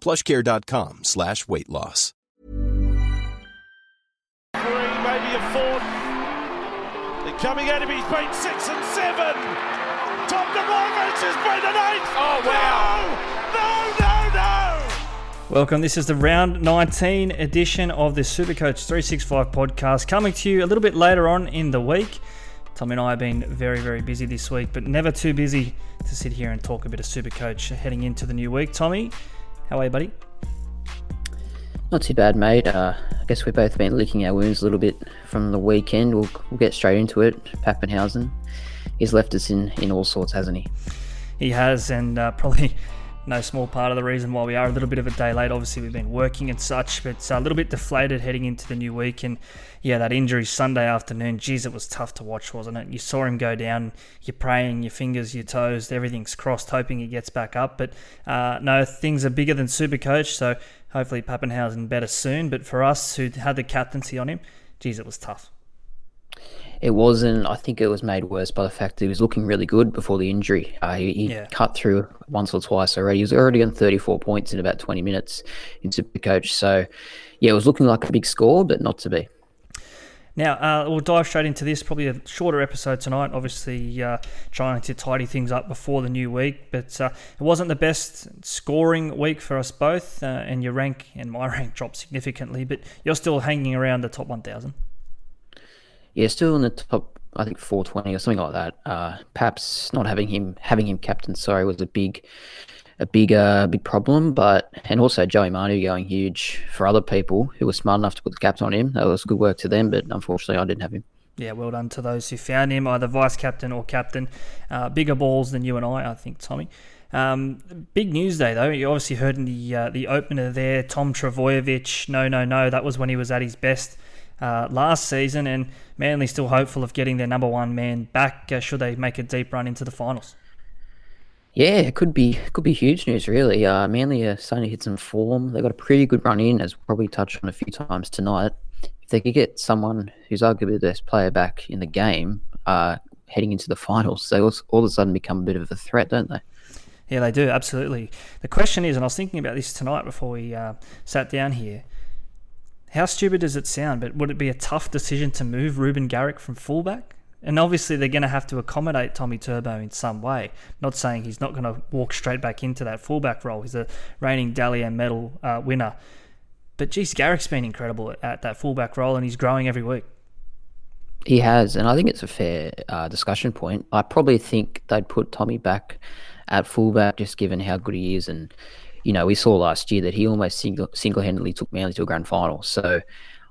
plushcare.com slash weight loss. Three, maybe a fourth. They're coming out of his beat six and seven. Tom DeMorvis has been an eighth. Oh, wow. No, no, no, no. Welcome. This is the round 19 edition of the Supercoach 365 podcast, coming to you a little bit later on in the week. Tommy and I have been very, very busy this week, but never too busy to sit here and talk a bit of Supercoach heading into the new week. Tommy, how are you, buddy? Not too bad, mate. Uh, I guess we've both been licking our wounds a little bit from the weekend. We'll, we'll get straight into it. Papenhuyzen, he's left us in, in all sorts, hasn't he? He has, and uh, probably no small part of the reason why we are a little bit of a day late. Obviously, we've been working and such, but a little bit deflated heading into the new week. And yeah, that injury Sunday afternoon, geez, it was tough to watch, wasn't it? You saw him go down, you're praying, your fingers, your toes, everything's crossed, hoping he gets back up. But uh, no, things are bigger than Supercoach, so hopefully Papenhuyzen better soon. But for us who had the captaincy on him, geez, it was tough. It wasn't. I think it was made worse by the fact that he was looking really good before the injury. Uh, he, he Yeah. cut through once or twice already. He was already on 34 points in about 20 minutes in Supercoach. So, yeah, it was looking like a big score, but not to be. Now, uh, we'll dive straight into this. Probably a shorter episode tonight. Obviously, uh, trying to tidy things up before the new week. But uh, it wasn't the best scoring week for us both. Uh, and your rank and my rank dropped significantly. But you're still hanging around the top 1,000. Yeah, still in the top, I think 420 or something like that. Uh, perhaps not having him having him captain, sorry, was a big, a big, uh, big problem. But and also Joey Manu going huge for other people who were smart enough to put the captain on him. That was good work to them. But unfortunately, I didn't have him. Yeah, well done to those who found him, either vice captain or captain. Uh, bigger balls than you and I, I think, Tommy. Um, big news day though. You obviously heard in the uh, the opener there, Tom Trbojevic. No, no, no. That was when he was at his best uh, last season, and Manly still hopeful of getting their number one man back. Uh, should they make a deep run into the finals? Yeah, it could be could be huge news, really. Uh, Manly are starting to hit some form. They got a pretty good run in, as we'll probably touched on a few times tonight. If they could get someone who's arguably the best player back in the game, uh, heading into the finals, they all, all of a sudden become a bit of a threat, don't they? Yeah, they do absolutely. The question is, and I was thinking about this tonight before we uh, sat down here. How stupid does it sound? But would it be a tough decision to move Reuben Garrick from fullback? And obviously, they're going to have to accommodate Tommy Turbo in some way. Not saying he's not going to walk straight back into that fullback role. He's a reigning Dally M medal uh, winner. But geez, Garrick's been incredible at, at that fullback role, and he's growing every week. He has, and I think it's a fair uh, discussion point. I probably think they'd put Tommy back at fullback, just given how good he is, and you know we saw last year that he almost single single handedly took Manly to a grand final. So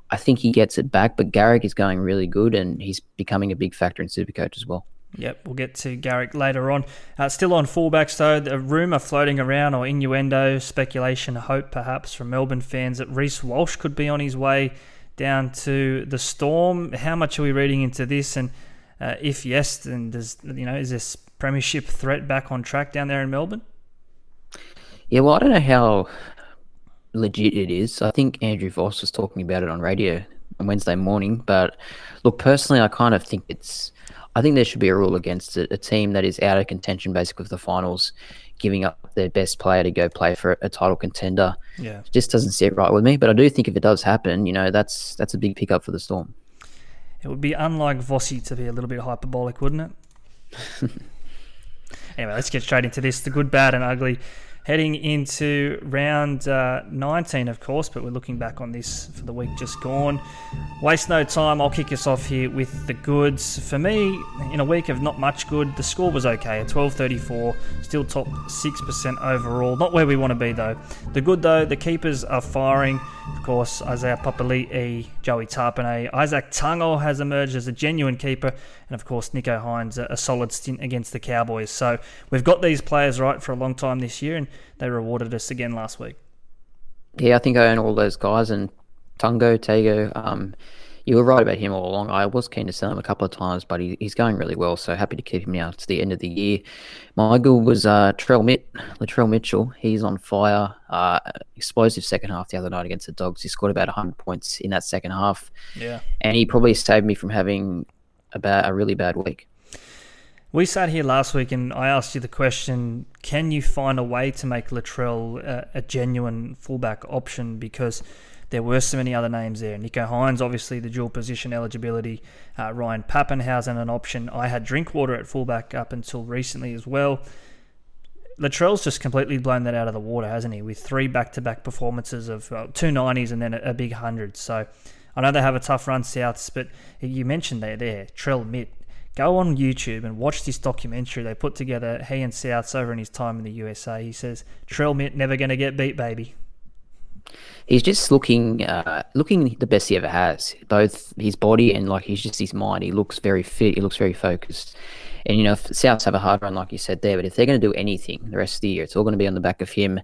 I think he gets it back. But Garrick is going really good, and he's becoming a big factor in Supercoach as well. Yep, we'll get to Garrick later on. Uh, still on fullbacks, though, the rumour floating around, or innuendo, speculation, hope perhaps from Melbourne fans that Reece Walsh could be on his way down to the Storm. How much are we reading into this? And uh, if yes, then does you know is this premiership threat back on track down there in Melbourne? Yeah, well, I don't know how legit it is. I think Andrew Voss was talking about it on radio on Wednesday morning. But look, personally, I kind of think it's. I think there should be a rule against it. A team that is out of contention, basically, with the finals, giving up their best player to go play for a title contender. Yeah, it just doesn't sit right with me. But I do think if it does happen, you know, that's that's a big pickup for the Storm. It would be unlike Vossi to be a little bit hyperbolic, wouldn't it? anyway, let's get straight into this. The good, bad, and ugly heading into round uh, 19, of course, but we're looking back on this for the week just gone. Waste no time, I'll kick us off here with the goods. For me, in a week of not much good, the score was okay at 12.34, still top 6% overall. Not where we want to be, though. The good, though, the keepers are firing. Of course, Isaiah Papali'i, Joey Tapine, Izack Tago has emerged as a genuine keeper, and of course, Nicho Hynes, a, solid stint against the Cowboys. So we've got these players right for a long time this year, and they rewarded us again last week. Yeah, I think I own all those guys, and Tungo, Tago, um, you were right about him all along. I was keen to sell him a couple of times, but he, he's going really well, so happy to keep him now to the end of the year. My goal was uh, Trell Mitt, Latrell Mitchell. He's on fire. Uh, explosive second half the other night against the Dogs. He scored about 100 points in that second half. Yeah. And he probably saved me from having about a really bad week. We sat here last week and I asked you the question can you find a way to make Latrell a, a genuine fullback option? Because there were so many other names there. Nicho Hynes, obviously, the dual position eligibility. Uh, Ryan Papenhuyzen, an option. I had Drinkwater at fullback up until recently as well. Latrell's just completely blown that out of the water, hasn't he? With three back-to-back performances of uh, two nineties and then a, a big hundred. So I know they have a tough run souths, but you mentioned there, there Trell Mitt. Go on YouTube and watch this documentary they put together. He and Souths over in his time in the USA. He says Trell Mitt never going to get beat, baby he's just looking uh, looking the best he ever has. Both his body and like he's just his mind. He looks very fit. He looks very focused. And you know, if Souths have a hard run, like you said there. But if they're going to do anything the rest of the year, it's all going to be on the back of him,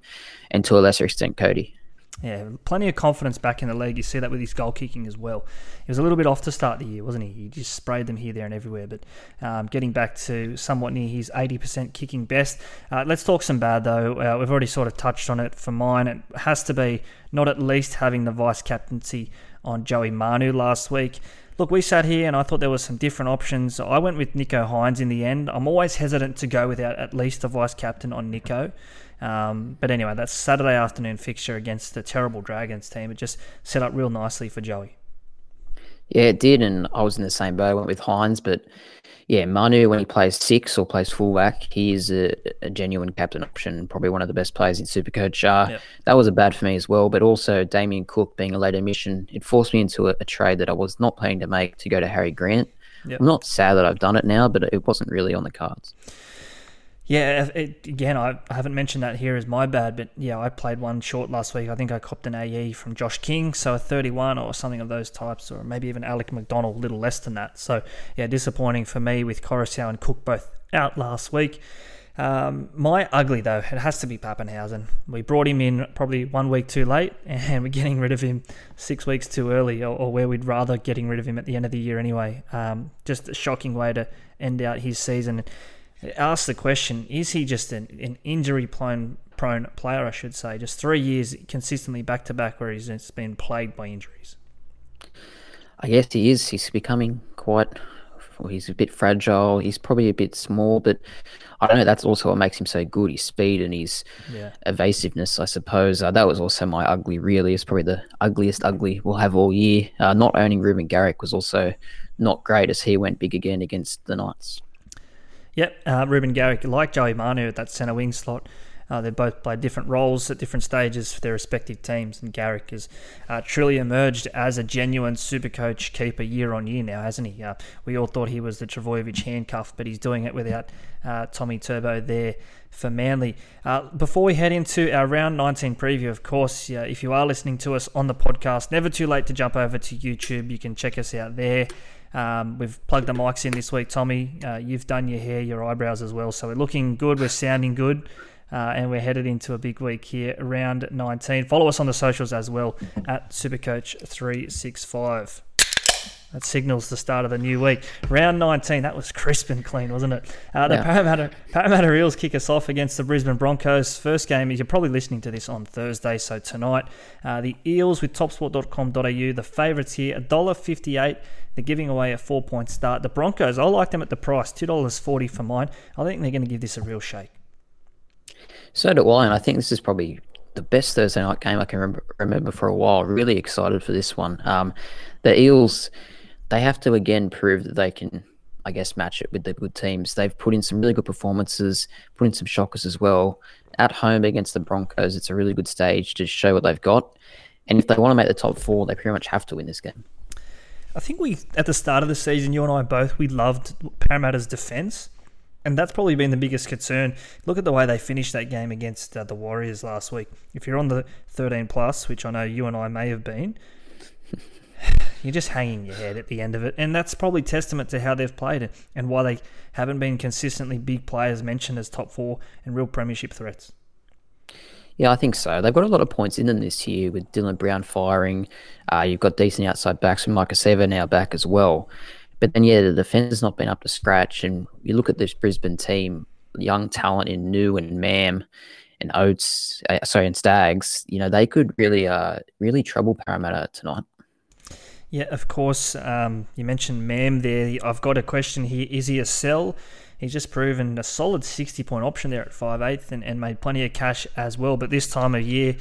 and to a lesser extent, Cody. Yeah, plenty of confidence back in the league. You see that with his goal kicking as well. He was a little bit off to start the year, wasn't he? He just sprayed them here, there, and everywhere. But um, getting back to somewhat near his 80% kicking best. Uh, let's talk some bad, though. Uh, we've already sort of touched on it for mine. It has to be not at least having the vice captaincy on Joey Manu last week. Look, we sat here and I thought there were some different options. I went with Nicho Hynes in the end. I'm always hesitant to go without at least a vice captain on Nicho. Um, but anyway, that Saturday afternoon fixture against the terrible Dragons team, it just set up real nicely for Joey. Yeah, it did, and I was in the same boat. I went with Hynes, but yeah, Manu when he plays six or plays fullback, he is a, a genuine captain option, probably one of the best players in Supercoach. Uh, yep. That was a bad for me as well, but also Damien Cook being a late admission, it forced me into a, a trade that I was not planning to make to go to Harry Grant. Yep. I'm not sad that I've done it now, but it wasn't really on the cards. Yeah, it, again, I, I haven't mentioned that here as my bad, but yeah, I played one short last week. I think I copped an AE from Josh King, so a 31 or something of those types, or maybe even Alec McDonald, a little less than that. So yeah, disappointing for me with Koroisau and Cook both out last week. Um, my ugly though, it has to be Papenhuyzen. We brought him in probably one week too late, and we're getting rid of him six weeks too early, or, or where we'd rather getting rid of him at the end of the year anyway. Um, just a shocking way to end out his season ask the question: Is he just an, an injury prone prone player? I should say, just three years consistently back to back where he's just been plagued by injuries. I guess he is. He's becoming quite. Well, he's a bit fragile. He's probably a bit small, but I don't know. That's also what makes him so good. His speed and his yeah. evasiveness, I suppose. Uh, that was also my ugly. Really, it's probably the ugliest ugly we'll have all year. Uh, not owning Reuben Garrick was also not great as he went big again against the Knights. Yep, uh, Reuben Garrick, like Joey Manu at that centre wing slot. Uh, they both play different roles at different stages for their respective teams, and Garrick has uh, truly emerged as a genuine super coach keeper year on year now, hasn't he? Uh, we all thought he was the Trbojevic handcuff, but he's doing it without uh, Tommy Turbo there for Manly. Uh, before we head into our round 19 preview, of course, if you are listening to us on the podcast, never too late to jump over to YouTube. You can check us out there. Um, we've plugged the mics in this week, Tommy. Uh, you've done your hair, your eyebrows as well. So we're looking good. We're sounding good. Uh, and we're headed into a big week here, around 19. Follow us on the socials as well at Supercoach365. That signals the start of the new week. Round 19, that was crisp and clean, wasn't it? Uh, the Yeah. Parramatta, Parramatta Eels kick us off against the Brisbane Broncos. First game, you're probably listening to this on Thursday, so tonight. Uh, the Eels with topsport.com.au, the favourites here, $1.58. They're giving away a four point start. The Broncos, I like them at the price, $2.40 for mine. I think they're going to give this a real shake. So do I, and I think this is probably the best Thursday night game I can remember, remember for a while. Really excited for this one. Um, the Eels, they have to again prove that they can, I guess, match it with the good teams. They've put in some really good performances, put in some shockers as well. At home against the Broncos, it's a really good stage to show what they've got. And if they want to make the top four, they pretty much have to win this game. I think we, at the start of the season, you and I both, we loved Parramatta's defence. And that's probably been the biggest concern. Look at the way they finished that game against uh, the Warriors last week. If you're on the 13 plus, which I know you and I may have been, you're just hanging your head at the end of it. And that's probably testament to how they've played it and why they haven't been consistently big players mentioned as top four and real premiership threats. Yeah, I think so. They've got a lot of points in them this year with Dylan Brown firing. Uh, you've got decent outside backs with Maika Sivo now back as well. But then, yeah, the defence has not been up to scratch. And you look at this Brisbane team, young talent in New and Mam and Oates, uh, sorry, and Staggs. You know, they could really, uh, really trouble Parramatta tonight. Yeah, of course. Um, you mentioned Mam there. I've got a question here. Is he a sell? He's just proven a solid 60 point option there at 5'8 and, and made plenty of cash as well. But this time of year,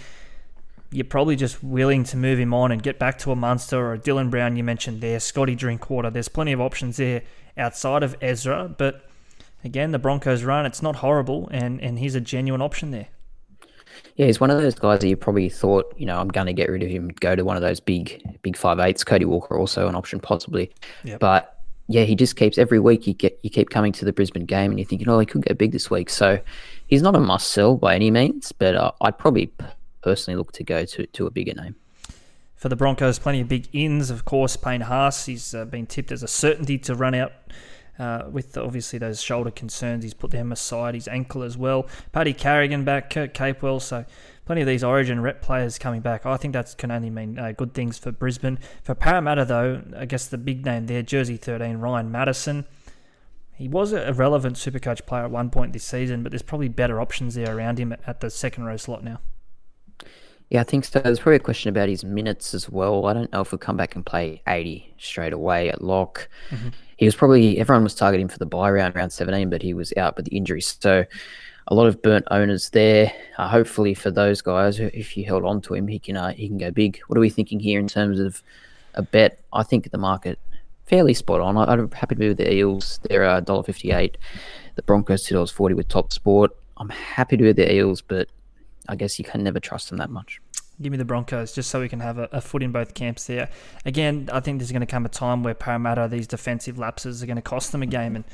you're probably just willing to move him on and get back to a Munster or a Dylan Brown you mentioned there, Scotty Drinkwater. There's plenty of options there outside of Ezra. But again, the Broncos run, it's not horrible, and, and he's a genuine option there. Yeah, he's one of those guys that you probably thought, you know, I'm going to get rid of him, go to one of those big, big five eights. Cody Walker also an option possibly, Yep. but yeah, he just keeps every week. You get you keep coming to the Brisbane game, and you're thinking, oh, he could go big this week. So he's not a must sell by any means, but uh, I'd probably personally look to go to to a bigger name. For the Broncos, plenty of big ins. Of course, Payne Haas, he's uh, been tipped as a certainty to run out uh, with obviously those shoulder concerns. He's put them aside, his ankle as well. Paddy Carrigan back, Kurt Capewell. So plenty of these Origin rep players coming back. I think that can only mean uh, good things for Brisbane. For Parramatta, though, I guess the big name there, Jersey 13, Ryan Matterson. He was a relevant Supercoach player at one point this season, but there's probably better options there around him at, the second row slot now. Yeah, I think so. There's probably a question about his minutes as well. I don't know if he'll come back and play 80 straight away at lock. He was probably everyone was targeting for the buy round, round 17, but he was out with the injury. So a lot of burnt owners there. Uh, hopefully for those guys, if you held on to him, he can uh, he can go big. What are we thinking here in terms of a bet? I think the market fairly spot on. I, I'm happy to be with the Eels. They're uh, $1.58. The Broncos two dollars forty with Top Sport. I'm happy to be with the Eels, but I guess you can never trust them that much. Give me the Broncos just so we can have a, a foot in both camps there. Again, I think there's going to come a time where Parramatta, these defensive lapses are going to cost them a game. And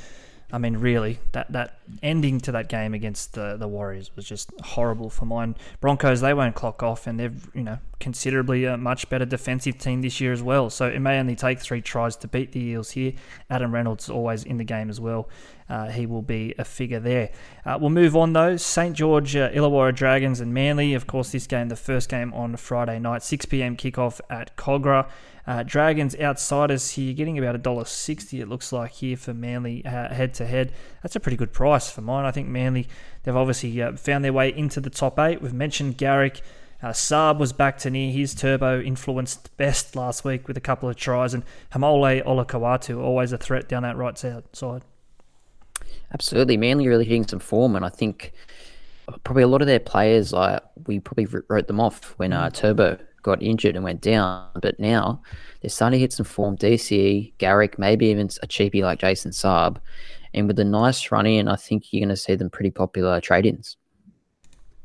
I mean, really, that, that ending to that game against the, the Warriors was just horrible for mine. Broncos, they won't clock off, and they're, you know, considerably a much better defensive team this year as well. So it may only take three tries to beat the Eels here. Adam Reynolds is always in the game as well. Uh, he will be a figure there. Uh, we'll move on though. St George, uh, Illawarra Dragons, and Manly. Of course, this game, the first game on Friday night, 6 p.m. kickoff at Kogarah. Uh, Dragons outsiders here, getting about a dollar sixty. It looks like here for Manly head to head. That's a pretty good price for mine. I think Manly they've obviously uh, found their way into the top eight. We've mentioned Garrick. Uh, Saab was back to near his turbo influenced best last week with a couple of tries, and Haumole Olakau'atu always a threat down that right side. Absolutely, Manly really hitting some form, and I think probably a lot of their players, like we probably wrote them off when uh, Turbo got injured and went down, but now they're starting to hit some form. DCE, Garrick, maybe even a cheapie like Jason Saab, and with a nice run in, I think you're going to see them pretty popular trade-ins.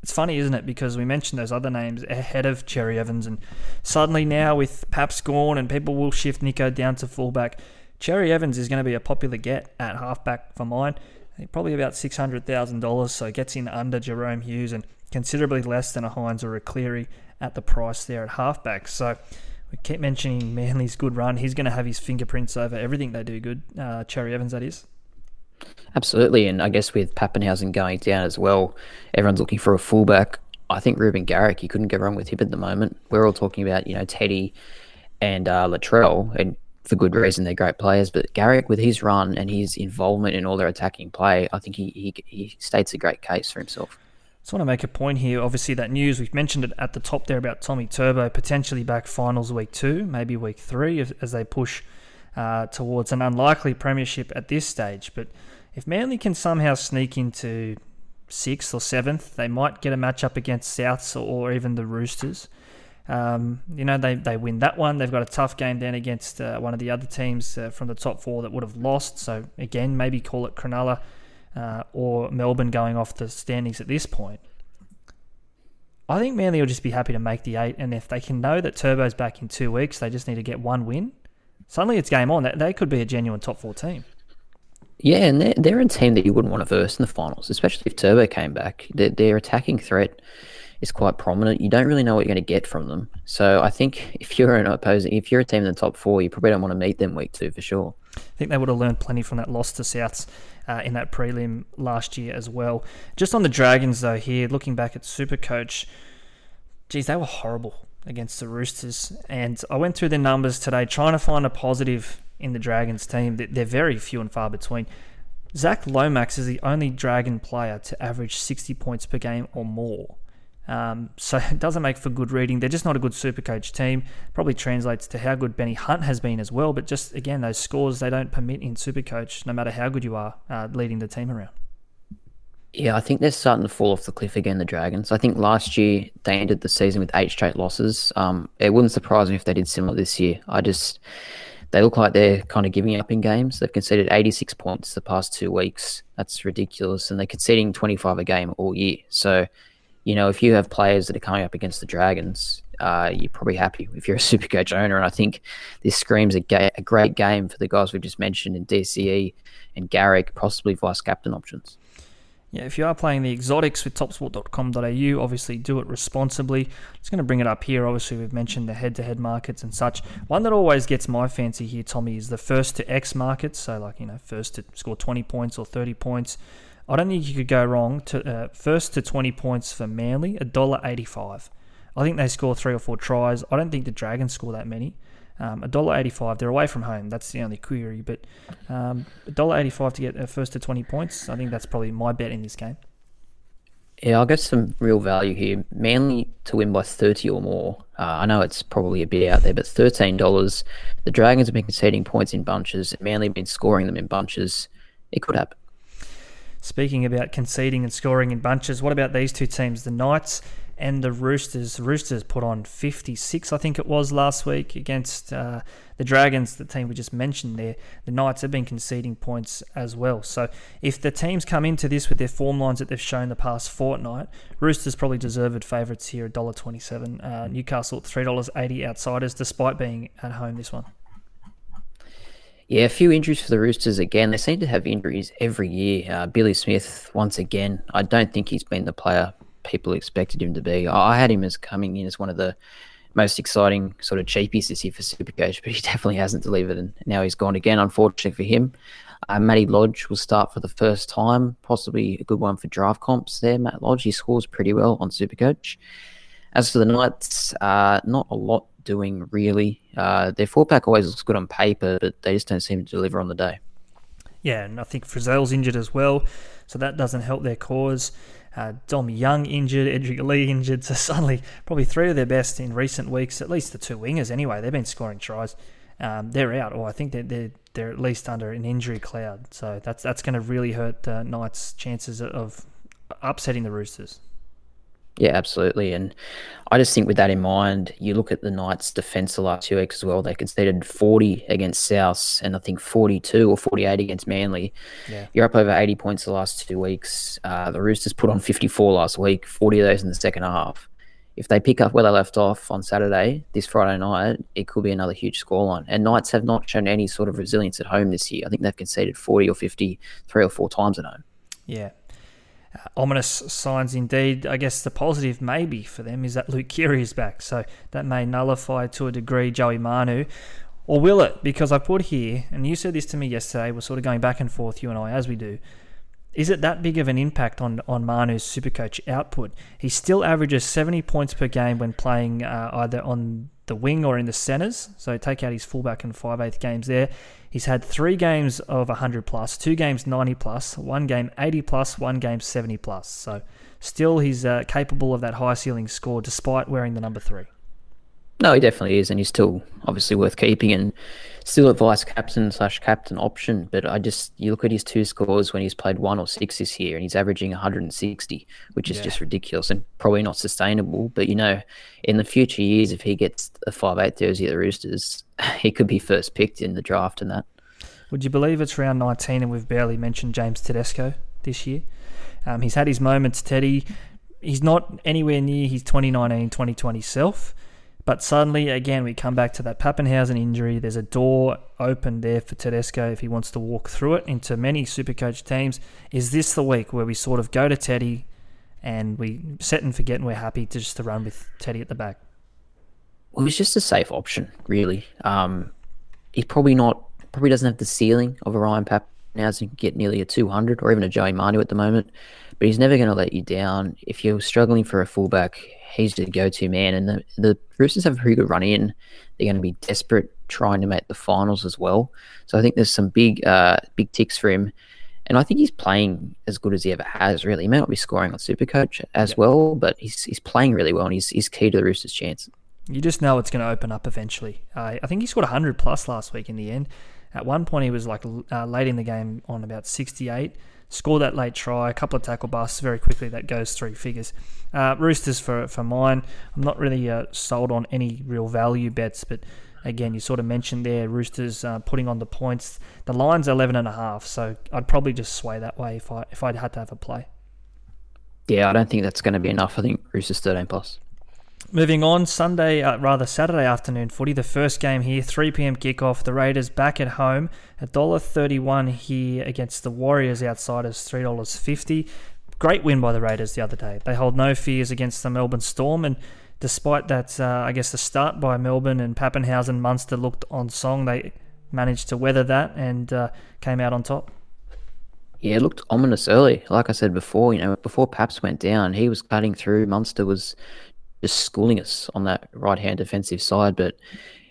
It's funny, isn't it? Because we mentioned those other names ahead of Cherry Evans, and suddenly now with Paps gone and people will shift Nicho down to fullback, Cherry Evans is going to be a popular get at halfback for mine. Probably about six hundred thousand dollars, so gets in under Jahrome Hughes and considerably less than a Hynes or a Cleary at the price there at halfback. So we keep mentioning Manly's good run. He's going to have his fingerprints over everything they do good. Uh, Cherry Evans, that is. Absolutely, and I guess with Papenhuyzen going down as well, everyone's looking for a fullback. I think Reuben Garrick, you couldn't go wrong with him at the moment. We're all talking about, you know, Teddy and uh, Latrell, and for good reason. They're great players, but Garrick, with his run and his involvement in all their attacking play, I think he, he, he states a great case for himself. I just want to make a point here. Obviously, that news we've mentioned it at the top there about Tommy Turbo potentially back finals week two, maybe week three, as, as they push uh, towards an unlikely premiership at this stage. But if Manly can somehow sneak into sixth or seventh, they might get a matchup against Souths or even the Roosters. Um, you know, they, they win that one. They've got a tough game then against uh, one of the other teams uh, from the top four that would have lost. So, again, maybe call it Cronulla uh, or Melbourne going off the standings at this point. I think Manly will just be happy to make the eight. And if they can know that Turbo's back in two weeks, they just need to get one win. Suddenly it's game on. They could be a genuine top four team. Yeah, and they're, they're a team that you wouldn't want to verse in the finals, especially if Turbo came back. Their, their attacking threat is quite prominent. You don't really know what you're going to get from them. So I think if you're an opposing, if you're a team in the top four, you probably don't want to meet them week two for sure. I think they would have learned plenty from that loss to Souths uh, in that prelim last year as well. Just on the Dragons though, here looking back at Super Coach, geez, they were horrible against the Roosters. And I went through the numbers today trying to find a positive in the Dragons team. They're very few and far between. Zac Lomax is the only Dragon player to average 60 points per game or more. Um, so it doesn't make for good reading. They're just not a good super coach team. Probably translates to how good Benny Hunt has been as well. But just again, those scores they don't permit in super coach, no matter how good you are uh, leading the team around. Yeah, I think they're starting to fall off the cliff again, the Dragons. I think last year they ended the season with eight straight losses. Um, it wouldn't surprise me if they did similar this year. I just, they look like they're kind of giving up in games. They've conceded 86 points the past two weeks. That's ridiculous. And they're conceding 25 a game all year. So, you know, if you have players that are coming up against the Dragons, uh, you're probably happy if you're a super coach owner. And I think this screams a, ga- a great game for the guys we've just mentioned in DCE and Garrick, possibly vice captain options. Yeah, if you are playing the exotics with topsport.com.au, obviously do it responsibly. Just going to bring it up here. Obviously, we've mentioned the head to head markets and such. One that always gets my fancy here, Tommy, is the first to X markets. So, like, you know, first to score 20 points or 30 points. I don't think you could go wrong. To uh, First to 20 points for Manly, $1.85. I think they score three or four tries. I don't think the Dragons score that many. Um, $1.85. They're away from home. That's the only query. But um, $1.85 to get a first to 20 points, I think that's probably my bet in this game. Yeah, I'll get some real value here. Manly to win by 30 or more. Uh, I know it's probably a bit out there, but $13. The Dragons have been conceding points in bunches. Manly have been scoring them in bunches. It could happen. Speaking about conceding and scoring in bunches, what about these two teams? The Knights and the Roosters. The Roosters put on 56, I think it was last week against uh, the Dragons, the team we just mentioned there. The Knights have been conceding points as well. So if the teams come into this with their form lines that they've shown the past fortnight, Roosters probably deserved favourites here, $1.27. Uh, Newcastle $3.80 outsiders, despite being at home this one. Yeah, a few injuries for the Roosters again. They seem to have injuries every year. Uh, Billy Smith, once again, I don't think he's been the player people expected him to be. I had him as coming in as one of the most exciting sort of cheapies this year for Supercoach, but he definitely hasn't delivered, and now he's gone again. Unfortunately for him, uh, Matty Lodge will start for the first time, possibly a good one for draft comps. There, Matt Lodge, he scores pretty well on Supercoach. As for the Knights, uh, not a lot doing really. Uh, their four pack always looks good on paper, but they just don't seem to deliver on the day. Yeah, and I think Frizell's injured as well, so that doesn't help their cause. Uh, Dom Young injured, Edrick Lee injured. So suddenly, probably three of their best in recent weeks, at least the two wingers anyway. They've been scoring tries. Um, they're out, or I think they're, they're they're at least under an injury cloud. So that's that's going to really hurt uh, Knights' chances of upsetting the Roosters. Yeah, absolutely. And I just think with that in mind, you look at the Knights' defence the last two weeks as well. They conceded 40 against South and I think 42 or 48 against Manly. Yeah. You're up over 80 points the last two weeks. Uh, the Roosters put on 54 last week, 40 of those in the second half. If they pick up where they left off on Saturday, this Friday night, it could be another huge scoreline. And Knights have not shown any sort of resilience at home this year. I think they've conceded 40 or 50 three or four times at home. Yeah, uh, ominous signs indeed. I guess the positive maybe for them is that Luke Keary is back, so that may nullify to a degree Joey Manu. Or will it? Because I put here, and you said this to me yesterday, we're sort of going back and forth, you and I, as we do. Is it that big of an impact on, on Manu's Supercoach output? He still averages 70 points per game when playing uh, either on the wing or in the centres. So take out his fullback and 5 8 games there. He's had three games of 100 plus, two games 90 plus, one game 80 plus, one game 70 plus. So still he's uh, capable of that high ceiling score despite wearing the number three. No, he definitely is, and he's still obviously worth keeping and still a vice captain slash captain option. But I just you look at his two scores when he's played one or six this year, and he's averaging 160, which is yeah. just ridiculous and probably not sustainable. But you know, in the future years, if he gets a five eight jersey at the Roosters, he could be first picked in the draft and that. Would you believe it's round 19 and we've barely mentioned James Tedesco this year? Um, he's had his moments, Teddy. He's not anywhere near his 2019 2020 self. But suddenly, again, we come back to that Papenhuyzen injury. There's a door open there for Tedesco if he wants to walk through it into many Supercoach teams. Is this the week where we sort of go to Teddy and we set and forget and we're happy to just to run with Teddy at the back? Well, he's just a safe option, really. Um, he's probably not, probably doesn't have the ceiling of a Ryan Papenhuyzen to get nearly a 200 or even a Joey Manu at the moment, but he's never going to let you down. If you're struggling for a fullback, he's the go-to man. And the, the Roosters have a pretty good run in. They're going to be desperate trying to make the finals as well. So I think there's some big, uh, big ticks for him. And I think he's playing as good as he ever has. Really, he may not be scoring on Supercoach as yeah. well, but he's he's playing really well, and he's he's key to the Roosters' chance. You just know it's going to open up eventually. Uh, I think he scored 100 plus last week in the end. At one point, he was like uh, late in the game on about 68 score that late try, a couple of tackle busts very quickly. That goes three figures. Uh, Roosters for for mine. I'm not really uh, sold on any real value bets, but again, you sort of mentioned there Roosters uh, putting on the points. The line's 11 and a half, so I'd probably just sway that way if I if I'd had to have a play. Yeah, I don't think that's going to be enough. I think Roosters 13 plus. Moving on, Sunday, uh, rather Saturday afternoon footy, the first game here, 3 p.m. kickoff. The Raiders back at home, $1.31 here against the Warriors outsiders, $3.50. Great win by the Raiders the other day. They hold no fears against the Melbourne Storm, and despite that, uh, I guess the start by Melbourne and Papenhuyzen, Munster looked on song. They managed to weather that and uh, came out on top. Yeah, it looked ominous early. Like I said before, you know, before Paps went down, he was cutting through. Munster was just schooling us on that right hand defensive side. But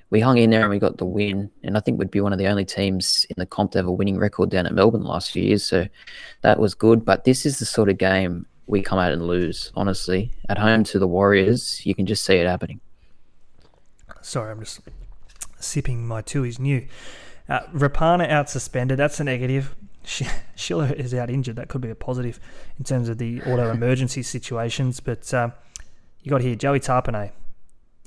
we hung in there and we got the win. And I think we'd be one of the only teams in the comp to have a winning record down at Melbourne last few years. So that was good. But this is the sort of game we come out and lose, honestly. At home to the Warriors, you can just see it happening. Sorry, I'm just sipping my Tooheys new. Uh, Rapana out suspended. That's a negative. Schiller is out injured. That could be a positive in terms of the auto emergency situations. But uh, you got here Joey Tapine.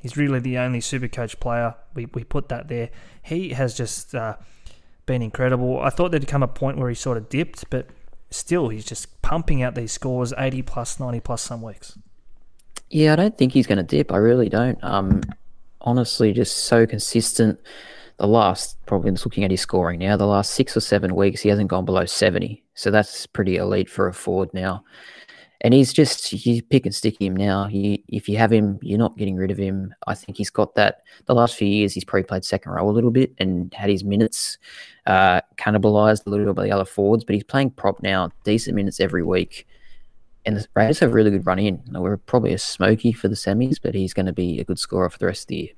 He's really the only super coach player. We, we put that there. He has just uh, been incredible. I thought there'd come a point where he sort of dipped, but still, he's just pumping out these scores 80 plus, 90 plus some weeks. Yeah, I don't think he's going to dip. I really don't. Um, honestly, just so consistent. The last, probably looking at his scoring now, the last six or seven weeks, he hasn't gone below 70. So that's pretty elite for a forward now and he's just you pick and stick him now. You, if you have him, you're not getting rid of him. I think he's got that. The last few years, he's probably played second row a little bit and had his minutes uh, cannibalized a little bit by the other forwards. But he's playing prop now, decent minutes every week. And the Raiders have a really good run in. We're probably a smoky for the semis, but he's going to be a good scorer for the rest of the year.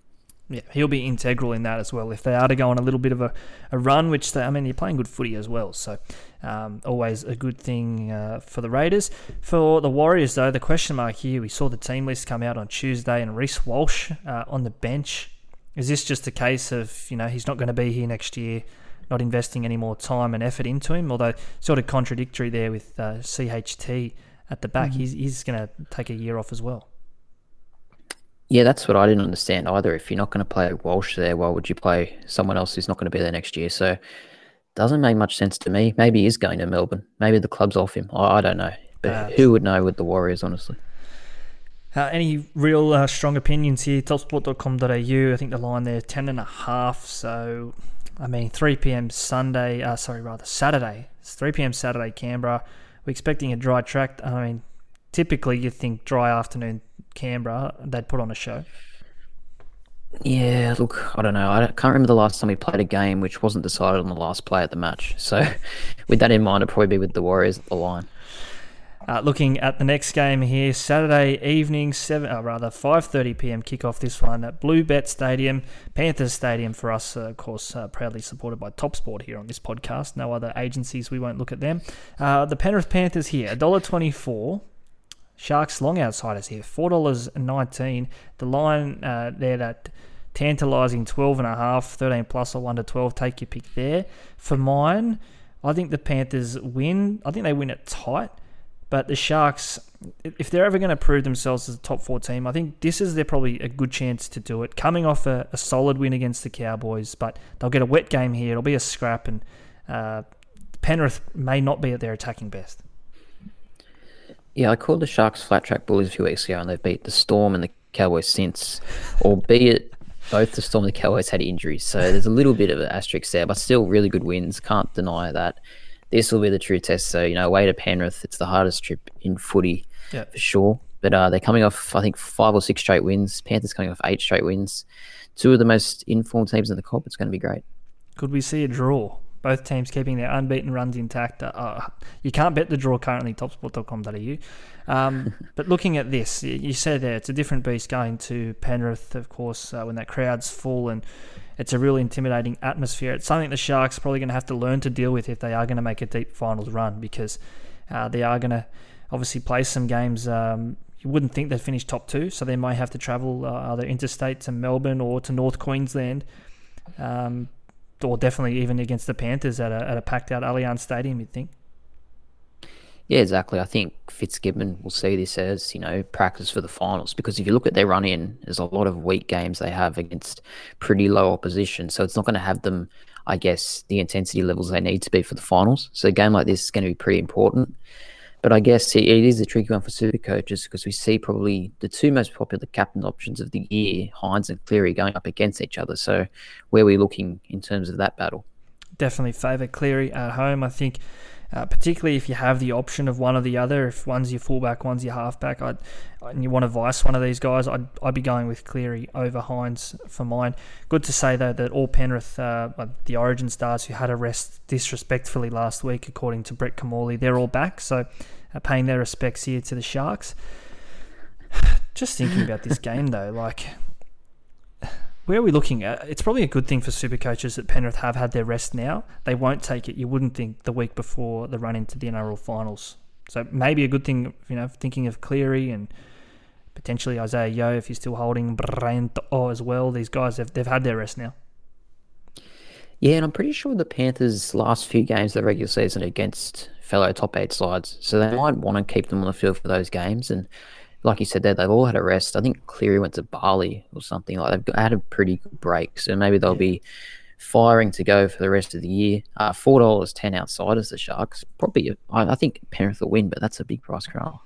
Yeah, he'll be integral in that as well. If they are to go on a little bit of a, a run, which they, I mean, you're playing good footy as well, so um, always a good thing uh, for the Raiders. For the Warriors, though, the question mark here, we saw the team list come out on Tuesday, and Reece Walsh uh, on the bench. Is this just a case of you know he's not going to be here next year, not investing any more time and effort into him? Although sort of contradictory there with uh, CHT at the back, mm-hmm. he's he's going to take a year off as well. Yeah, that's what I didn't understand either. If you're not going to play Walsh there, why would you play someone else who's not going to be there next year? So doesn't make much sense to me. Maybe he is going to Melbourne. Maybe the club's off him. I, I don't know. But uh, who would know with the Warriors, honestly? Uh, any real uh, strong opinions here? Topsport.com.au. I think the line there, 10 and a half. So, I mean, 3 p.m. Sunday, uh, sorry, rather Saturday. It's 3 p.m. Saturday, Canberra. We're expecting a dry track. I mean, typically you think dry afternoon Canberra, they'd put on a show. Yeah, look, I don't know. I can't remember the last time we played a game which wasn't decided on the last play of the match. So, with that in mind, it'd probably be with the Warriors at the line. Uh, looking at the next game here, Saturday evening, seven, or rather 5:30 p.m. kickoff. This one at BlueBet Stadium, Panthers Stadium for us, uh, of course, uh, proudly supported by Top Sport here on this podcast. No other agencies, we won't look at them. Uh, the Penrith Panthers here, $1.24. Sharks long outsiders here, four dollars nineteen. The line uh, there that tantalising twelve and a half, 13 plus or one to twelve. Take your pick there. For mine, I think the Panthers win. I think they win it tight. But the Sharks, if they're ever going to prove themselves as a top four team, I think this is their probably a good chance to do it. Coming off a, a solid win against the Cowboys, but they'll get a wet game here. It'll be a scrap, and uh, Penrith may not be at their attacking best. Yeah, I called the Sharks flat track bullies a few weeks ago, and they've beat the Storm and the Cowboys since, albeit both the Storm and the Cowboys had injuries. So there's a little bit of an asterisk there, but still really good wins. Can't deny that this will be the true test. So, you know, away to Penrith, it's the hardest trip in footy for sure. But uh, they're coming off, I think, five or six straight wins. Panthers coming off eight straight wins. Two of the most informed teams in the comp. It's going to be great. Could we see a draw? Both teams keeping their unbeaten runs intact. Uh, uh you can't bet the draw currently, topsport.com.au. Um, but looking at this, you said there, it's a different beast going to Penrith, of course, uh, when that crowd's full and it's a really intimidating atmosphere. It's something the Sharks are probably going to have to learn to deal with if they are going to make a deep finals run because uh, they are going to obviously play some games. Um, you wouldn't think they'd finish top two, so they might have to travel uh, either interstate to Melbourne or to North Queensland, um, or definitely even against the Panthers at a, at a packed out Allianz Stadium. You'd think. Yeah, exactly. I think Fitzgibbon will see this as, you know, practice for the finals because if you look at their run in, there's a lot of weak games they have against pretty low opposition. So it's not going to have them, I guess, the intensity levels they need to be for the finals. So a game like this is going to be pretty important. But I guess it, is a tricky one for super coaches because we see probably the two most popular captain options of the year, Hynes and Cleary, going up against each other. So where are we looking in terms of that battle? Definitely favour Cleary at home. I think uh, particularly if you have the option of one or the other. If one's your fullback, one's your halfback, I'd, and you want to vice one of these guys, I'd, I'd be going with Cleary over Hynes for mine. Good to say, though, that all Penrith, uh, the Origin stars who had a rest disrespectfully last week, according to Brett Kimmorley, they're all back. So uh, paying their respects here to the Sharks. Just thinking about this game, though, like where are we looking at? It's probably a good thing for super coaches that Penrith have had their rest now. They won't take it. You wouldn't think the week before the run into the NRL finals. So maybe a good thing, you know, thinking of Cleary and potentially Isaah Yeo if he's still holding Brento as well. These guys have they've had their rest now. Yeah, and I'm pretty sure the Panthers' last few games of the regular season against fellow top eight sides, so they might want to keep them on the field for those games. And like you said there, they've all had a rest. I think Cleary went to Bali or something. Like they've had a pretty good break, so maybe they'll yeah. be firing to go for the rest of the year. Uh, Four dollars ten outsiders the Sharks. Probably, I, I think Penrith will win, but that's a big price crowd.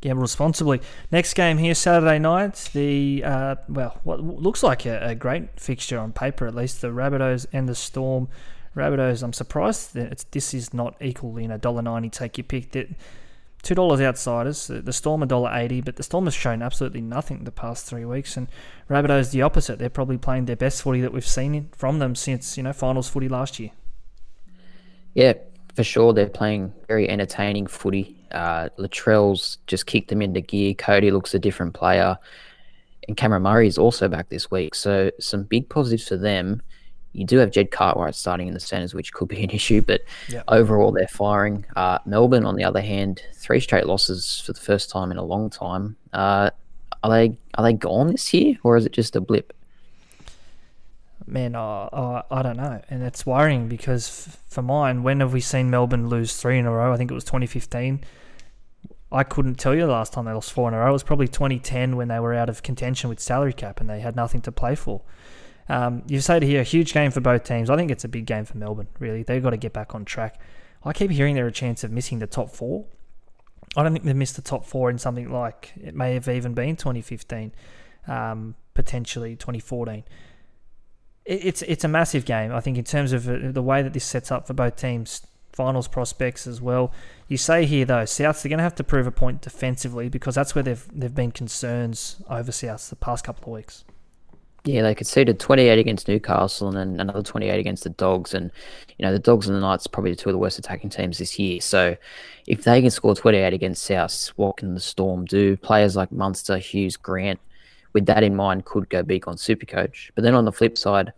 Gamble responsibly. Next game here, Saturday night. The uh, well, what looks like a, a, great fixture on paper, at least. The Rabbitohs and the Storm. Rabbitohs. I'm surprised that this is not equal. in know, dollar ninety. Take your pick. That two dollars outsiders. The Storm a dollar eighty, but the Storm has shown absolutely nothing the past three weeks, and Rabbitohs the opposite. They're probably playing their best footy that we've seen from them since you know finals footy last year. Yeah, for sure. They're playing very entertaining footy. Uh, Latrell's just kicked them into gear. Cody looks a different player, and Cameron Murray is also back this week. So some big positives for them. You do have Jed Cartwright starting in the centres, which could be an issue, but yep. overall they're firing. Uh, Melbourne, on the other hand, three straight losses for the first time in a long time. Uh, are they are they gone this year, or is it just a blip? Man, uh, uh I don't know, and it's worrying because f- for mine, when have we seen Melbourne lose three in a row? I think it was 2015. I couldn't tell you the last time they lost four in a row. It was probably 2010 when they were out of contention with salary cap and they had nothing to play for. Um, you say to here, a huge game for both teams. I think it's a big game for Melbourne, really. They've got to get back on track. I keep hearing they're a chance of missing the top four. I don't think they've missed the top four in something like it may have even been 2015, um, potentially 2014. it's it's a massive game. I think in terms of uh, the way that this sets up for both teams, finals prospects as well. You say here though, Souths they're going to have to prove a point defensively because that's where they've they've been concerns over Souths the past couple of weeks. Yeah, they conceded 28 against Newcastle and then another 28 against the Dogs. And, you know, the Dogs and the Knights probably two of the worst attacking teams this year. So if they can score 28 against South, what can the Storm do? Players like Munster, Hughes, Grant, with that in mind, could go big on Supercoach. But then on the flip side,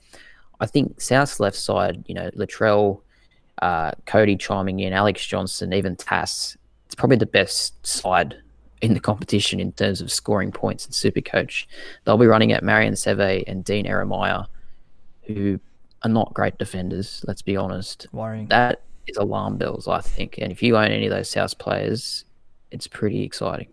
I think South's left side, you know, Latrell, uh, Cody chiming in, Alex Johnson, even Tass, it's probably the best side in the competition in terms of scoring points in Supercoach. They'll be running at Marion Seve and Dean Ieremia, who are not great defenders, let's be honest. Worrying. That is alarm bells, I think. And if you own any of those South players, it's pretty exciting.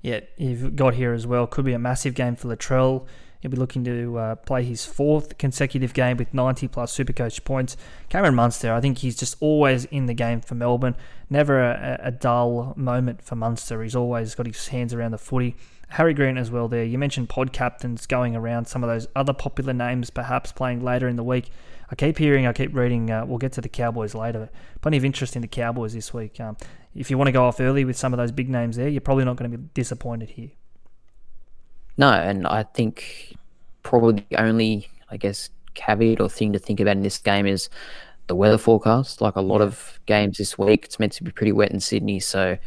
Yeah, you've got here as well. Could be a massive game for Latrell. He'll be looking to uh, play his fourth consecutive game with 90 plus Supercoach points. Cameron Munster, I think he's just always in the game for Melbourne. Never a, a dull moment for Munster. He's always got his hands around the footy. Harry Grant as well there. You mentioned pod captains going around, some of those other popular names perhaps playing later in the week. I keep hearing, I keep reading, uh, we'll get to the Cowboys later. Plenty of interest in the Cowboys this week. Um, if you want to go off early with some of those big names there, you're probably not going to be disappointed here. No, and I think probably the only, I guess, caveat or thing to think about in this game is the weather forecast. Like a lot of games this week, it's meant to be pretty wet in Sydney, so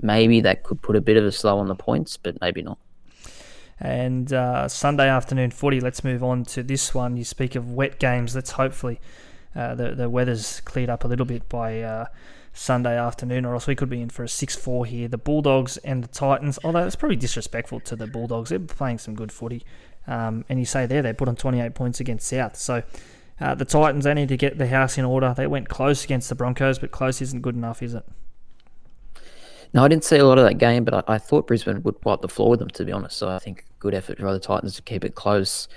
maybe that could put a bit of a slow on the points, but maybe not. And uh, Sunday afternoon footy. Let's move on to this one. You speak of wet games. Let's hopefully uh, the the weather's cleared up a little bit by uh, Sunday afternoon, or else we could be in for a 6 4 here. The Bulldogs and the Titans, although it's probably disrespectful to the Bulldogs, they're playing some good footy. Um, and you say there, they put on 28 points against South. So uh, the Titans, they need to get the house in order. They went close against the Broncos, but close isn't good enough, is it? No, I didn't see a lot of that game, but I, I thought Brisbane would wipe the floor with them, to be honest. So I think good effort for the Titans to keep it close.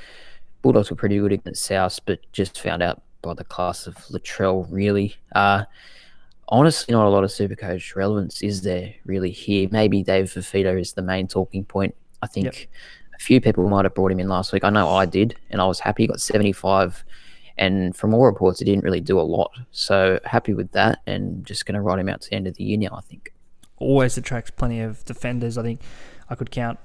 Bulldogs were pretty good against South, but just found out by the class of Latrell, really. Uh, honestly not a lot of super coach relevance is there really here. Maybe Dave Fifita is the main talking point. I think yep. a few people might have brought him in last week. I know I did, and I was happy. He got 75. And from all reports, he didn't really do a lot. So happy with that, and just going to ride him out to the end of the year now, I think. Always attracts plenty of defenders. I think I could count,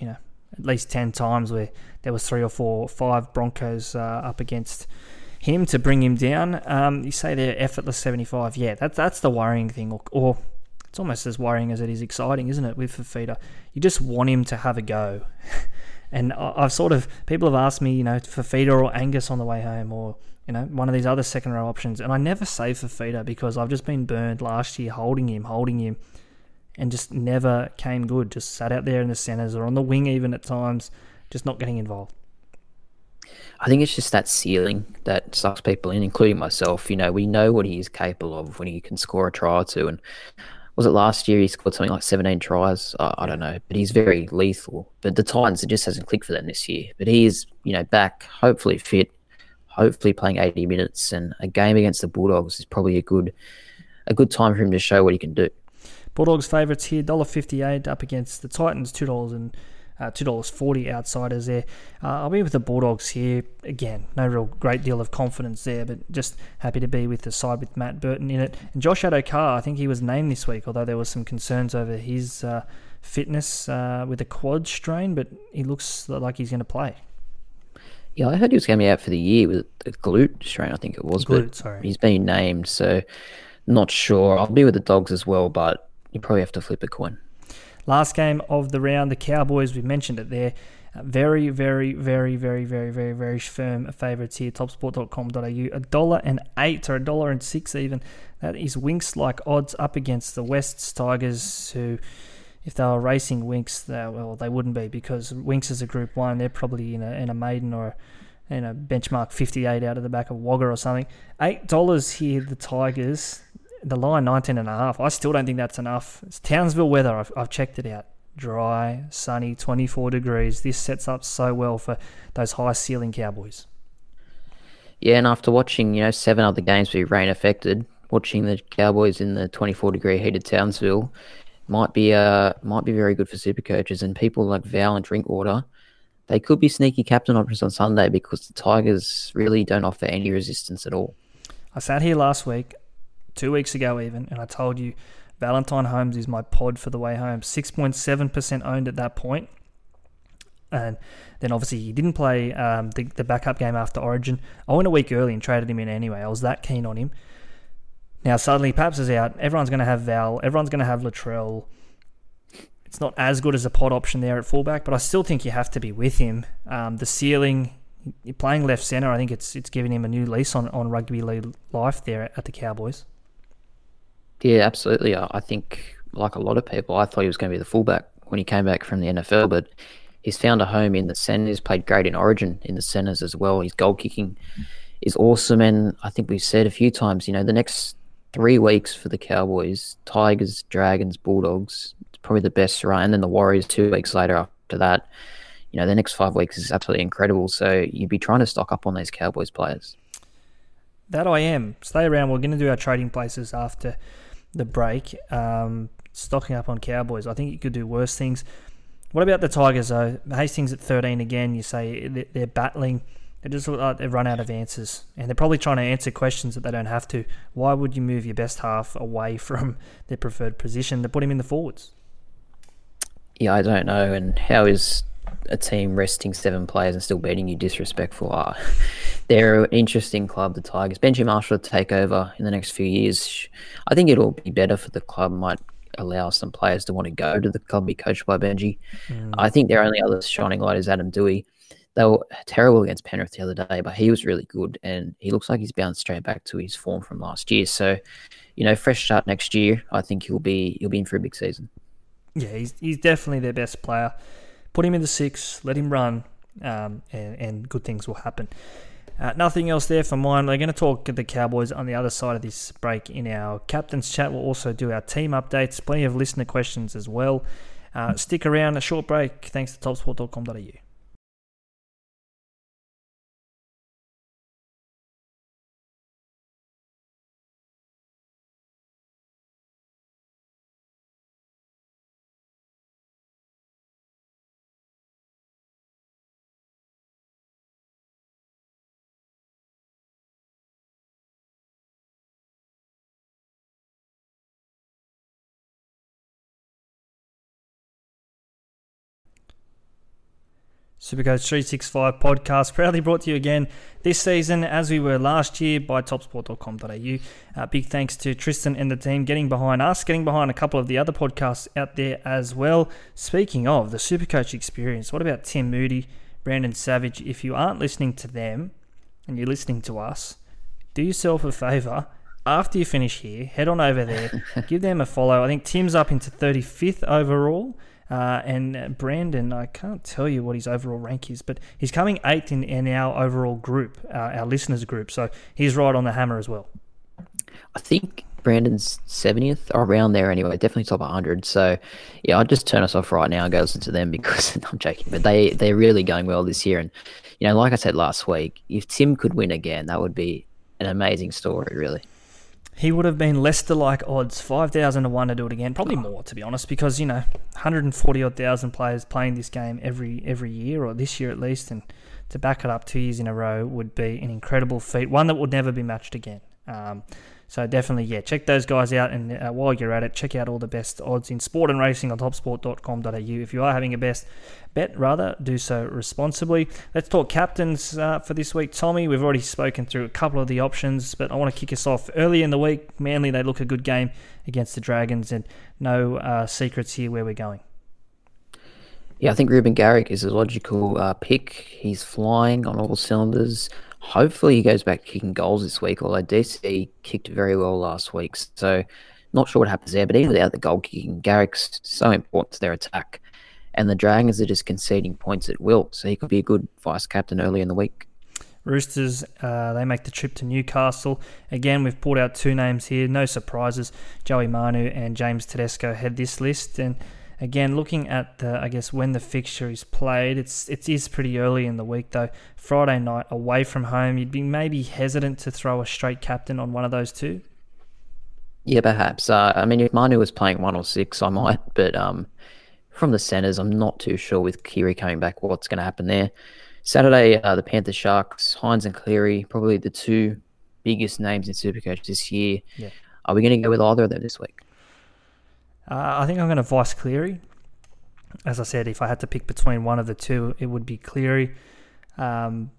you know, at least 10 times where there was three or four, or five Broncos uh, up against him to bring him down. Um, you say they're effortless 75. Yeah, that's that's the worrying thing, or, or, it's almost as worrying as it is exciting, isn't it? With Fifita, you just want him to have a go. and I've sort of people have asked me, you know, Fifita or Angus on the way home, or you know, one of these other second row options, and I never say Fifita because I've just been burned last year holding him, holding him. And just never came good. Just sat out there in the centres or on the wing, even at times, just not getting involved. I think it's just that ceiling that sucks people in, including myself. You know, we know what he is capable of when he can score a try or two. And was it last year he scored something like 17 tries? I, I don't know, but he's very lethal. But the Titans, it just hasn't clicked for them this year. But he is, you know, back, hopefully fit, hopefully playing 80 minutes. And a game against the Bulldogs is probably a good, a good time for him to show what he can do. Bulldogs favourites here, $1.58 up against the Titans, $2 and uh, $2.40 outsiders there. Uh, I'll be with the Bulldogs here. Again, no real great deal of confidence there, but just happy to be with the side with Matt Burton in it. And Josh Addo-Carr, I think he was named this week, although there was some concerns over his uh, fitness uh, with a quad strain, but he looks like he's going to play. Yeah, I heard he was going to be out for the year with a glute strain, I think it was. Glute, sorry. He's been named, so not sure. I'll be with the Dogs as well, but you probably have to flip a coin. Last game of the round, the Cowboys, we mentioned it there. Uh, very, very, very, very, very, very, very firm favourites here. Topsport.com.au. A dollar and eight or a dollar and six even. That is Winx like odds up against the Wests Tigers, who, if they were racing Winx, they, well, they wouldn't be because Winx is a Group One. They're probably in a in a maiden or in a benchmark 58 out of the back of Wagga or something. Eight dollars here. The Tigers the line 19 and a half. I still don't think that's enough. It's Townsville weather. I've, I've checked it out. Dry, sunny, 24 degrees. This sets up so well for those high ceiling Cowboys. Yeah, and after watching, you know, seven other games be rain affected, watching the Cowboys in the 24 degree heated Townsville might be uh might be very good for super coaches and people like Val and Drinkwater. They could be sneaky captain options on Sunday because the Tigers really don't offer any resistance at all. I sat here last week two weeks ago even, and I told you Valentine Holmes is my pod for the way home. 6.7% owned at that point. and then obviously he didn't play um, the, the backup game after Origin. I went a week early and traded him in anyway. I was that keen on him. Now suddenly Paps is out. Everyone's going to have Val. Everyone's going to have Latrell. It's not as good as a pod option there at fullback, but I still think you have to be with him. Um, the ceiling, playing left centre, I think it's it's giving him a new lease on, on rugby league life there at the Cowboys. Yeah, absolutely. I think, like a lot of people, I thought he was going to be the fullback when he came back from the NFL, but he's found a home in the centres, played great in Origin in the centres as well. His goal kicking is awesome. And I think we've said a few times, you know, the next three weeks for the Cowboys Tigers, Dragons, Bulldogs, it's probably the best run. And then the Warriors two weeks later after that. You know, the next five weeks is absolutely incredible. So you'd be trying to stock up on those Cowboys players. That I am. Stay around. We're going to do our trading places after the break. Um, stocking up on Cowboys. I think you could do worse things. What about the Tigers, though? Hastings at 13 again. You say they're battling. They just look like they've run out of answers. And they're probably trying to answer questions that they don't have to. Why would you move your best half away from their preferred position to put him in the forwards? Yeah, I don't know. And how is a team resting seven players and still beating you disrespectful? Uh, they're an interesting club, the Tigers. Benji Marshall to take over in the next few years. I think it'll be better for the club. Might allow some players to want to go to the club, be coached by Benji. Mm. I think their only other shining light is Adam Doueihi. They were terrible against Penrith the other day, but he was really good, and he looks like he's bounced straight back to his form from last year. So, you know, fresh start next year. I think he'll be he'll be in for a big season. Yeah, he's he's definitely their best player. Put him in the six, let him run, um, and, and good things will happen. Uh, nothing else there for mine. We're going to talk the Cowboys on the other side of this break in our captain's chat. We'll also do our team updates, plenty of listener questions as well. Uh, stick around, a short break. Thanks to topsport.com.au. Supercoach 365 podcast, proudly brought to you again this season as we were last year by topsport.com.au. Uh, big thanks to Tristan and the team getting behind us, getting behind a couple of the other podcasts out there as well. Speaking of the Supercoach experience, what about Tim Moody, Brandon Savage? If you aren't listening to them and you're listening to us, do yourself a favour. After you finish here, head on over there, give them a follow. I think Tim's up into 35th overall. Uh, and Brandon, I can't tell you what his overall rank is, but he's coming eighth in, in our overall group, uh, our listeners group. So he's right on the hammer as well. I think Brandon's 70th, around there anyway, definitely top 100. So, yeah, I'll just turn us off right now and go listen to them because I'm joking, but they, they're really going well this year. And, you know, like I said last week, if Tim could win again, that would be an amazing story, really he would have been Leicester like odds, 5,000 to 1 to do it again. Probably more, to be honest, because, you know, 140 odd thousand players playing this game every every year, or this year at least, and to back it up two years in a row would be an incredible feat, one that would never be matched again. Um, so definitely, yeah, check those guys out. And uh, while you're at it, check out all the best odds in sport and racing on topsport.com.au. If you are having a best bet, rather, do so responsibly. Let's talk captains uh, for this week. Tommy, we've already spoken through a couple of the options, but I want to kick us off early in the week. Manly, they look a good game against the Dragons, and no uh, secrets here where we're going. Yeah, I think Reuben Garrick is a logical uh, pick. He's flying on all cylinders. Hopefully, he goes back kicking goals this week. Although DC kicked very well last week, so not sure what happens there. But even without the goal kicking, Garrick's so important to their attack, and the Dragons are just conceding points at will. So he could be a good vice captain early in the week. Roosters, uh, they make the trip to Newcastle. Again, we've pulled out two names here. No surprises. Joey Manu and James Tedesco head this list. And Again, looking at the, I guess when the fixture is played, it's it is pretty early in the week though. Friday night away from home, you'd be maybe hesitant to throw a straight captain on one of those two. Yeah, perhaps. Uh, I mean, if Manu was playing one or six, I might. But um, from the centres, I'm not too sure with Kiri coming back what's going to happen there. Saturday, uh, the Panthers Sharks, Hynes and Cleary, probably the two biggest names in Supercoach this year. Yeah. Are we going to go with either of them this week? Uh, I think I'm going to vice Cleary. As I said, if I had to pick between one of the two, it would be Cleary. Um,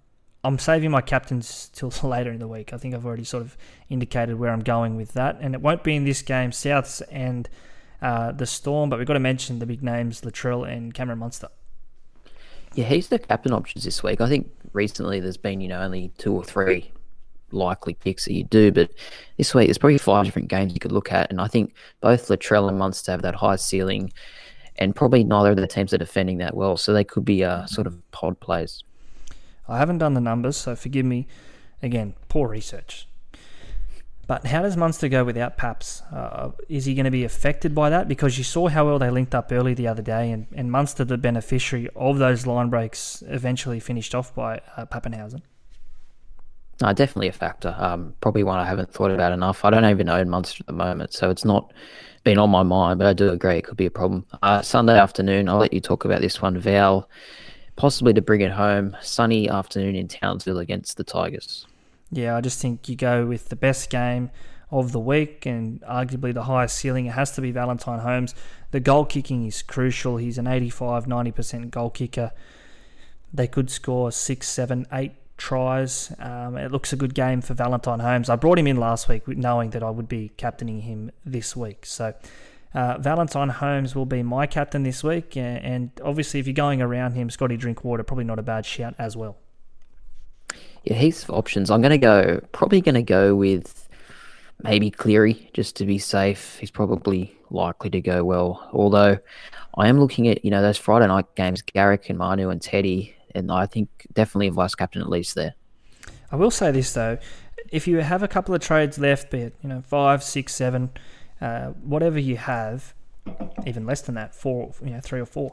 I'm saving my captains till later in the week. I think I've already sort of indicated where I'm going with that, and it won't be in this game, Souths and uh, the Storm, but we've got to mention the big names, Latrell and Cameron Munster. Yeah, he's the captain options this week. I think recently there's been, you know, only two or three likely picks that you do, but this week there's probably five different games you could look at, and I think both Latrell and Munster have that high ceiling, and probably neither of the teams are defending that well, so they could be uh, sort of pod plays. I haven't done the numbers, so forgive me. Again, poor research. But how does Munster go without Paps? Uh, is he going to be affected by that? Because you saw how well they linked up early the other day, and, and Munster, the beneficiary of those line breaks, eventually finished off by uh, Papenhuyzen. No, definitely a factor. Um, probably one I haven't thought about enough. I don't even own Munster at the moment, so it's not been on my mind, but I do agree it could be a problem. Uh, Sunday afternoon, I'll let you talk about this one. Val, possibly to bring it home, sunny afternoon in Townsville against the Tigers. Yeah, I just think you go with the best game of the week and arguably the highest ceiling. It has to be Valentine Holmes. The goal kicking is crucial. He's an 85 90% goal kicker. They could score six, seven, eight tries. Um, it looks a good game for Valentine Holmes. I brought him in last week knowing that I would be captaining him this week. So uh, Valentine Holmes will be my captain this week. And obviously, if you're going around him, Scotty Drinkwater, probably not a bad shout as well. Yeah, heaps of options. I'm going to go, probably going to go with maybe Cleary just to be safe. He's probably likely to go well. Although I am looking at, you know, those Friday night games, Garrick and Manu and Teddy, and I think definitely a vice captain at least there. I will say this though, if you have a couple of trades left, be it, you know, five, six, seven, uh, whatever you have, even less than that, four, you know, three or four,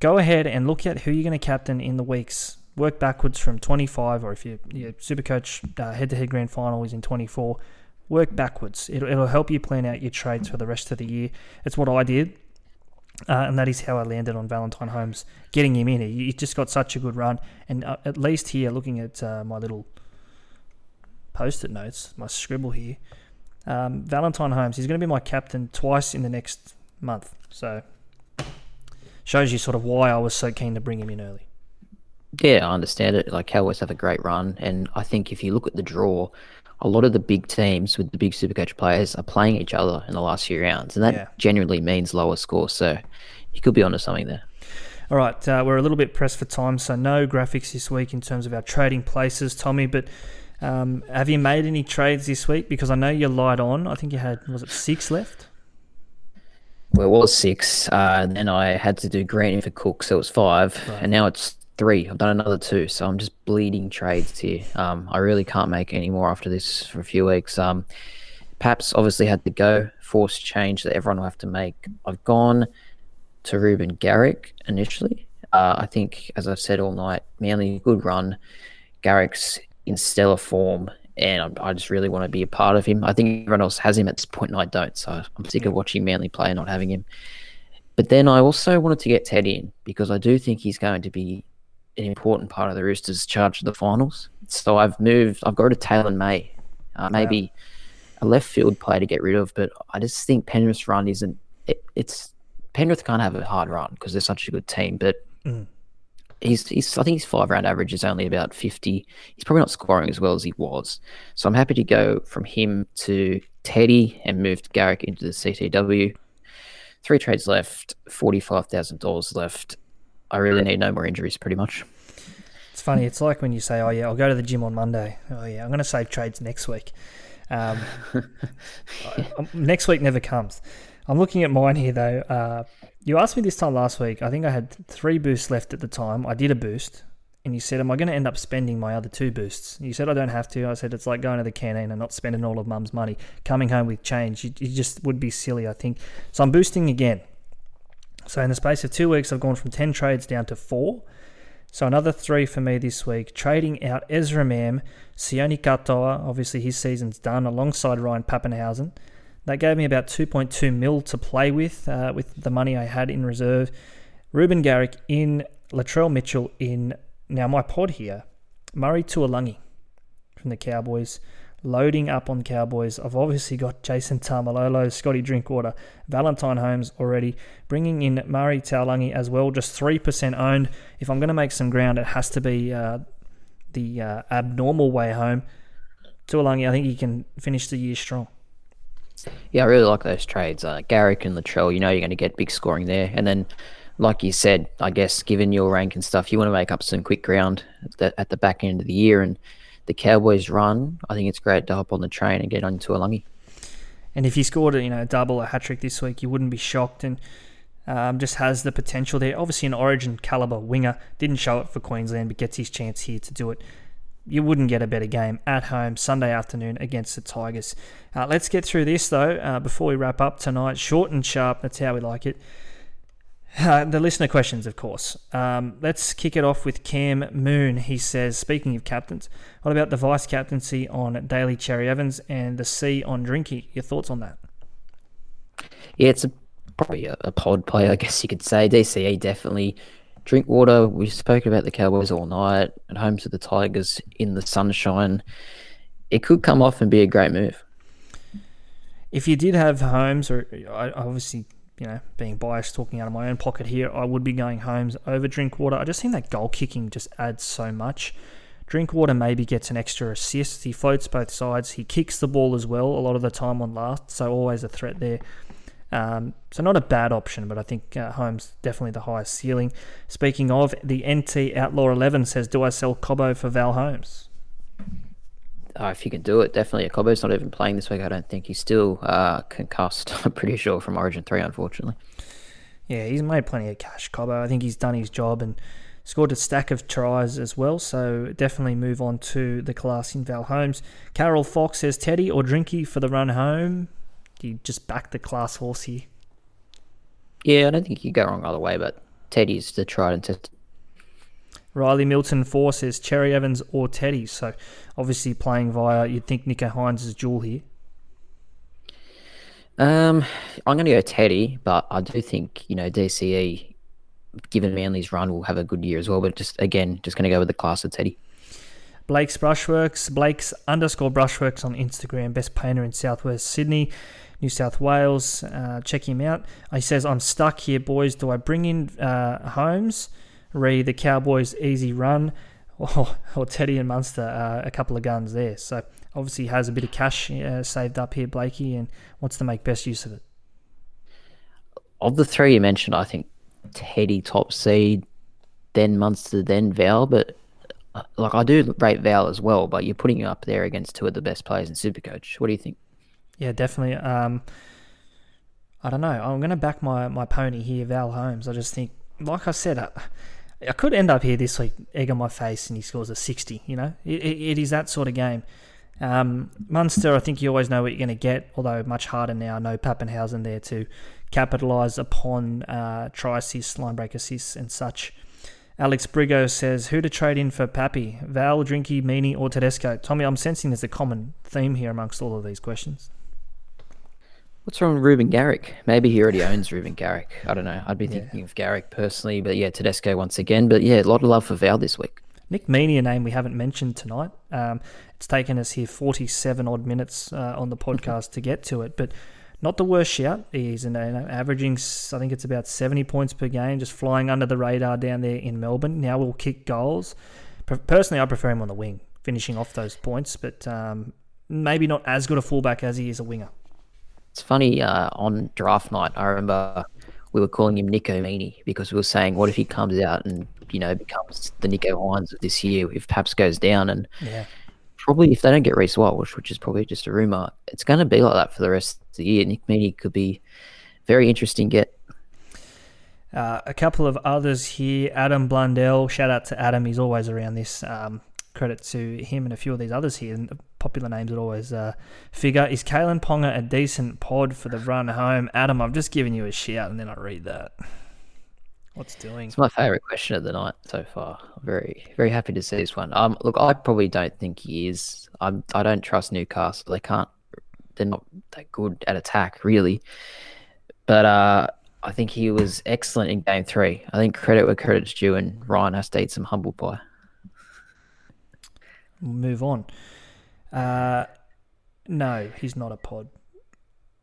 go ahead and look at who you're going to captain in the weeks work backwards from 25, or if you, your super coach uh, head-to-head grand final is in 24, work backwards. It'll, it'll help you plan out your trades for the rest of the year. It's what I did. Uh, and that is how I landed on Valentine Holmes, getting him in. He, he just got such a good run. And uh, at least here, looking at uh, my little post it notes, my scribble here, um, Valentine Holmes, he's going to be my captain twice in the next month. So, shows you sort of why I was so keen to bring him in early. Yeah, I understand it. Like Cowboys have a great run, and I think if you look at the draw, a lot of the big teams with the big Supercoach players are playing each other in the last few rounds, and that yeah. generally means lower scores. So you could be onto something there. All right, uh, we're a little bit pressed for time, so no graphics this week in terms of our trading places, Tommy. But um, have you made any trades this week? Because I know you lied on. I think you had was it six left. Well, it was six. Uh, then I had to do Green for Cook, so it was five, right. and now it's three. I've done another two, so I'm just bleeding trades here. Um, I really can't make any more after this for a few weeks. Um, Paps obviously had to go, forced change that everyone will have to make. I've gone to Reuben Garrick initially. Uh, I think, as I've said all night, Manly good run. Garrick's in stellar form, and I, I just really want to be a part of him. I think everyone else has him at this point, and I don't. So I'm sick of watching Manly play and not having him. But then I also wanted to get Ted in because I do think he's going to be an important part of the Roosters' charge of the finals. So I've moved. I've got a Taylan May, uh, maybe a left field player to get rid of, but I just think Penrith's run isn't. It, it's Penrith can't have a hard run because they're such a good team, but. Mm. He's, he's, I think his five round average is only about 50. He's probably not scoring as well as he was. So I'm happy to go from him to Teddy and move Garrick into the CTW. Three trades left, $45,000 left. I really need no more injuries, pretty much. It's funny. It's like when you say, "Oh yeah, I'll go to the gym on Monday." Oh yeah, I'm going to save trades next week. Um, I, next week never comes. I'm looking at mine here though. Uh, you asked me this time last week. I think I had three boosts left at the time. I did a boost, and you said, "Am I going to end up spending my other two boosts?" You said, "I don't have to." I said, "It's like going to the canteen and not spending all of Mum's money, coming home with change. You, you just would be silly." I think so. I'm boosting again. So in the space of two weeks, I've gone from 10 trades down to four. So another three for me this week. Trading out Ezra Mam, Sione Katoa, obviously his season's done, alongside Ryan Papenhuyzen. That gave me about 2.2 mil to play with, uh, with the money I had in reserve. Reuben Garrick in, Latrell Mitchell in. Now my pod here, Murray Taulagi from the Cowboys, loading up on Cowboys. I've obviously got Jason Taumalolo, Scotty Drinkwater, Valentine Holmes already, bringing in Murray Taulagi as well, just 3% owned. If I'm going to make some ground, it has to be uh, the uh, abnormal way home. Taulagi, I think he can finish the year strong. Yeah, I really like those trades. Uh, Garrick and Latrell, you know you're going to get big scoring there. And then, like you said, I guess given your rank and stuff, you want to make up some quick ground at the, at the back end of the year. And the Cowboys run, I think it's great to hop on the train and get on Taulagi. And if he scored a you know a double, a hat trick this week, you wouldn't be shocked. And um, just has the potential there. Obviously, an Origin caliber winger didn't show it for Queensland, but gets his chance here to do it. You wouldn't get a better game at home Sunday afternoon against the Tigers. Uh, let's get through this though uh, before we wrap up tonight. Short and sharp. That's how we like it. Uh, the listener questions, of course. Um, let's kick it off with Cam Moon. He says, speaking of captains, what about the vice captaincy on Daly Cherry Evans and the C on Drinky? Your thoughts on that? Yeah, it's a, probably a, a, pod play, I guess you could say. DCE definitely. Drinkwater, we spoke about the Cowboys all night, at home to the Tigers in the sunshine. It could come off and be a great move. If you did have Holmes, or I obviously you know, being biased, talking out of my own pocket here, I would be going Holmes over Drinkwater. I just think that goal kicking just adds so much. Drinkwater maybe gets an extra assist. He floats both sides. He kicks the ball as well a lot of the time on last, so always a threat there. Um, so not a bad option, but I think uh, Holmes definitely the highest ceiling. Speaking of, the NT Outlaw 11 says, do I sell Cobbo for Val Holmes? Uh, if you can do it, definitely. Cobbo's not even playing this week. I don't think he's still uh, concussed. I'm pretty sure from Origin three, unfortunately. Yeah, he's made plenty of cash, Cobbo. I think he's done his job and scored a stack of tries as well. So definitely move on to the class in Val Holmes. Carol Fox says Teddy or Drinky for the run home. You just back the class horse here. Yeah, I don't think you go wrong either way, but Teddy's the tried and tested Riley Milton 4 says Cherry Evans or Teddy. So obviously playing via, you'd think Nicho Hynes is dual here. Um, I'm going to go Teddy, but I do think, you know, DCE, given Manly's run, will have a good year as well. But just, again, just going to go with the class of Teddy. Blake's Brushworks, Blake's underscore Brushworks on Instagram, best painter in Southwest Sydney, New South Wales. Uh, check him out. He says, I'm stuck here, boys. Do I bring in uh, Holmes? Re the Cowboys' easy run, or, or Teddy and Munster, uh, a couple of guns there. So obviously has a bit of cash uh, saved up here, Blakey, and wants to make best use of it. Of the three you mentioned, I think Teddy top seed, then Munster, then Val. But uh, like I do rate Val as well, but you're putting up there against two of the best players in Supercoach. What do you think? Yeah, definitely. Um, I don't know. I'm going to back my, my pony here, Val Holmes. I just think, like I said, uh, I could end up here this week, egg on my face, and he scores a 60. You know, it, it, it is that sort of game. Um, Munster, I think you always know what you're going to get, although much harder now. No Papenhuyzen there to capitalise upon uh, try assists, line break assists, and such. Alex Brigo says, Who to trade in for Pappy? Val, Drinky, Meaney, or Tedesco? Tommy, I'm sensing there's a common theme here amongst all of these questions. What's wrong with Reuben Garrick? Maybe he already owns Reuben Garrick. I don't know. I'd be thinking yeah. of Garrick personally, but yeah, Tedesco once again. But yeah, a lot of love for Val this week. Nick Meaney, a name we haven't mentioned tonight. Um, it's taken us here 47 odd minutes uh, on the podcast to get to it, but not the worst shout. He's you know, averaging, I think it's about 70 points per game, just flying under the radar down there in Melbourne. Now we'll kick goals. Personally, I prefer him on the wing, finishing off those points, but um, maybe not as good a fullback as he is a winger. It's funny, uh, on draft night, I remember we were calling him Nico Meaney because we were saying, what if he comes out and, you know, becomes the Nicho Hynes of this year if Paps goes down? And yeah. probably if they don't get Reece Walsh, which is probably just a rumour, it's going to be like that for the rest of the year. Nick Meaney could be very interesting get. Uh, a couple of others here. Adam Blundell. Shout out to Adam. He's always around this. Um, credit to him and a few of these others here. And popular names that always uh, figure. Is Kalyn Ponga a decent pod for the run home? Adam, I've just given you a shout and then I read that. What's doing? It's my favourite question of the night so far. I'm very, very happy to see this one. Um, look, I probably don't think he is. I'm, I don't trust Newcastle. They can't. They're not that good at attack, really. But uh, I think he was excellent in game three. I think credit where credit's due, and Ryan has to eat some humble pie. Move on. Uh, No, he's not a pod.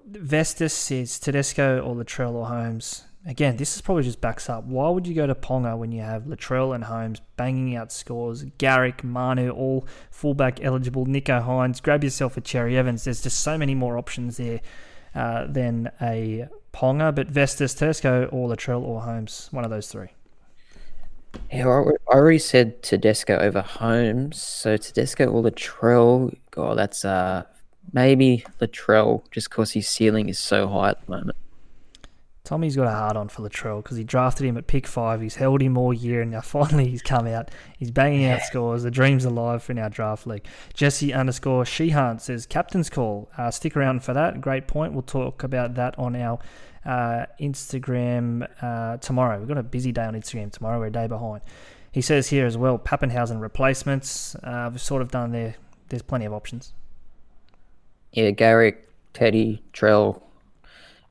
Vestas says Tedesco or Latrell or Holmes. Again, this is probably just backs up. Why would you go to Ponga when you have Latrell and Holmes banging out scores? Garrick, Manu, all fullback eligible. Nicho Hynes, grab yourself a Cherry Evans. There's just so many more options there uh, than a Ponga. But Vestas, Tedesco, or Latrell or Holmes, one of those three. Yeah, I already said Tedesco over Holmes, so Tedesco or Latrell. God, that's uh maybe Latrell, just because his ceiling is so high at the moment. Tommy's got a hard on for Latrell because he drafted him at pick five. He's held him all year, and now finally he's come out. He's banging out scores. The dream's alive in our draft league. Jesse underscore Sheehan says captain's call. Uh, stick around for that. Great point. We'll talk about that on our uh, Instagram uh, tomorrow. We've got a busy day on Instagram tomorrow. We're a day behind. He says here as well, Papenhuyzen replacements. Uh, we've sort of done there. There's plenty of options. Yeah, Garrick, Teddy, Trell,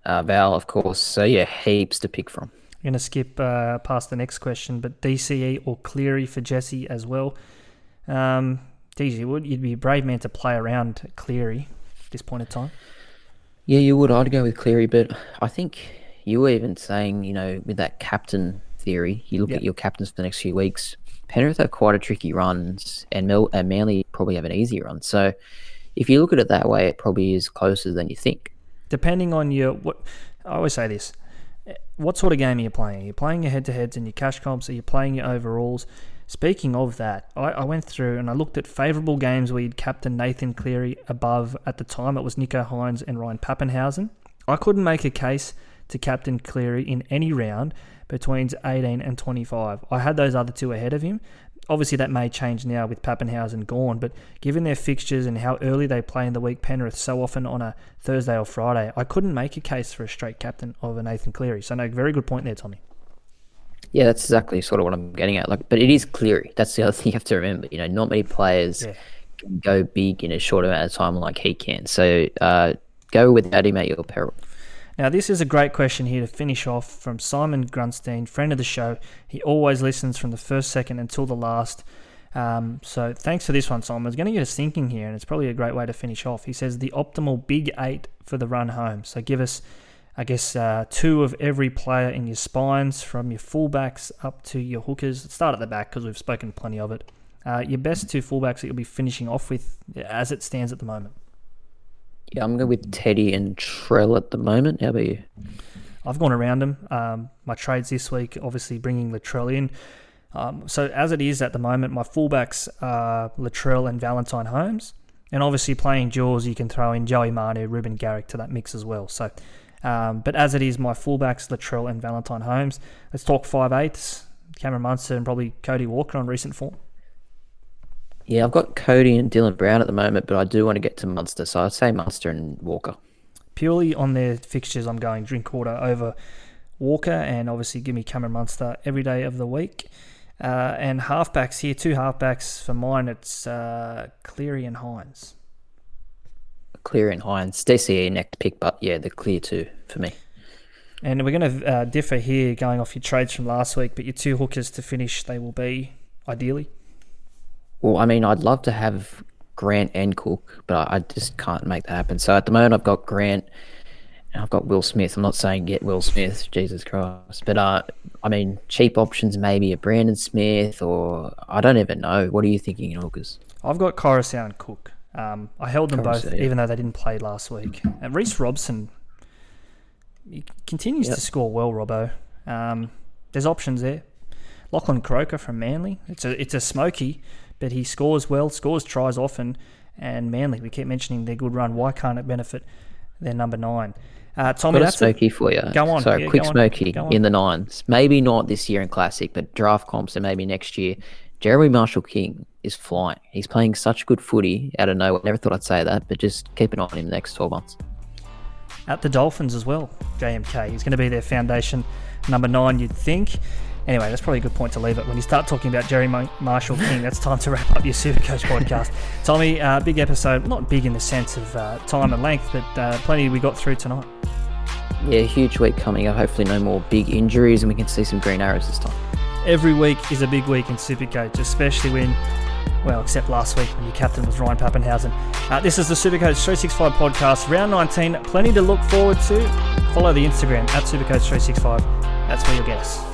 uh, Val, of course. So yeah, heaps to pick from. I'm going to skip uh, past the next question, but DCE or Cleary for Jesse as well. Um, DG, would you'd be a brave man to play around Cleary at this point in time? Yeah, you would. I'd go with Cleary, but I think you were even saying, you know, with that captain theory, you look yep. at your captains for the next few weeks. Penrith have quite a tricky runs, and Mel and Manly probably have an easier run. So, if you look at it that way, it probably is closer than you think depending on your what I always say this. Eh, what sort of game are you playing? Are you playing your head to heads and your cash comps? Are you playing your overalls? Speaking of that, I, I went through and I looked at favourable games where you'd captain Nathan Cleary above at the time. It was Nicho Hynes and Ryan Papenhuyzen. I couldn't make a case to captain Cleary in any round between 18 and 25. I had those other two ahead of him, obviously that may change now with Papenhuyzen gone, but given their fixtures and how early they play in the week, Penrith so often on a Thursday or Friday, I couldn't make a case for a straight captain of a Nathan Cleary. So no, very good point there, Tommy. Yeah, that's exactly sort of what I'm getting at. Like, but it is Cleary. That's the other thing you have to remember. You know, not many players yeah. can go big in a short amount of time like he can. So uh, go without him at your peril. Now, this is a great question here to finish off from Simon Grunstein, friend of the show. He always listens from the first second until the last. Um, so thanks for this one, Simon. It's going to get us thinking here, and it's probably a great way to finish off. He says the optimal big eight for the run home. So give us, I guess, uh, two of every player in your spines, from your fullbacks up to your hookers. Let's start at the back because we've spoken plenty of it. Uh, your best two fullbacks that you'll be finishing off with as it stands at the moment. Yeah, I'm going with Teddy and Trell at the moment. How about you? I've gone around them. Um, my trades this week, obviously bringing Latrell in. Um, so as it is at the moment, my fullbacks are Latrell and Valentine Holmes. And obviously playing Jaws, you can throw in Joey Manu, Reuben Garrick to that mix as well. So, um, but as it is, my fullbacks Latrell and Valentine Holmes. Let's talk five eighths. Cameron Munster and probably Cody Walker on recent form. Yeah, I've got Cody and Dylan Brown at the moment, but I do want to get to Munster, so I'd say Munster and Walker. Purely on their fixtures, I'm going drink Drinkwater over Walker, and obviously give me Cameron Munster every day of the week. Uh, and halfbacks here, two halfbacks for mine. It's uh, Cleary and Hynes. Cleary and Hynes. DCE next pick, but yeah, the clear two for me. And we're going to uh, differ here, going off your trades from last week. But your two hookers to finish, they will be ideally well, I mean, I'd love to have Grant and Cook, but I just can't make that happen. So at the moment, I've got Grant and I've got Will Smith. I'm not saying get Will Smith, Jesus Christ, but uh, I mean, cheap options maybe a Brandon Smith or I don't even know. What are you thinking in hookers? I've got and Cook. Um, I held them both, even though they didn't play last week. And Reece Robson he continues yep. to score well, Robbo. Um, there's options there. Lachlan Croker from Manly. It's a it's a smoky, but he scores well, scores tries often, and Manly, we keep mentioning their good run. Why can't it benefit their number nine? Uh, Tommy, Got a smoky for you. Go on. So yeah, quick smoky in the nines. Maybe not this year in Classic, but draft comps and maybe next year. Jeremy Marshall King is flying. He's playing such good footy out of nowhere. Never thought I'd say that, but just keep an eye on him the next 12 months. At the Dolphins as well, JMK. He's going to be their foundation number nine, you'd think. Anyway, that's probably a good point to leave it. When you start talking about Jerry Marshall King, that's time to wrap up your Supercoach podcast. Tommy, uh, big episode. Not big in the sense of uh, time and length, but uh, plenty we got through tonight. Yeah, huge week coming up. Hopefully, no more big injuries, and we can see some green arrows this time. Every week is a big week in Supercoach, especially when Well, except last week when your captain was Ryan Papenhuyzen. Uh, this is the Supercoach 365 podcast, round 19. Plenty to look forward to. Follow the Instagram at Supercoach 365. That's where you'll get us.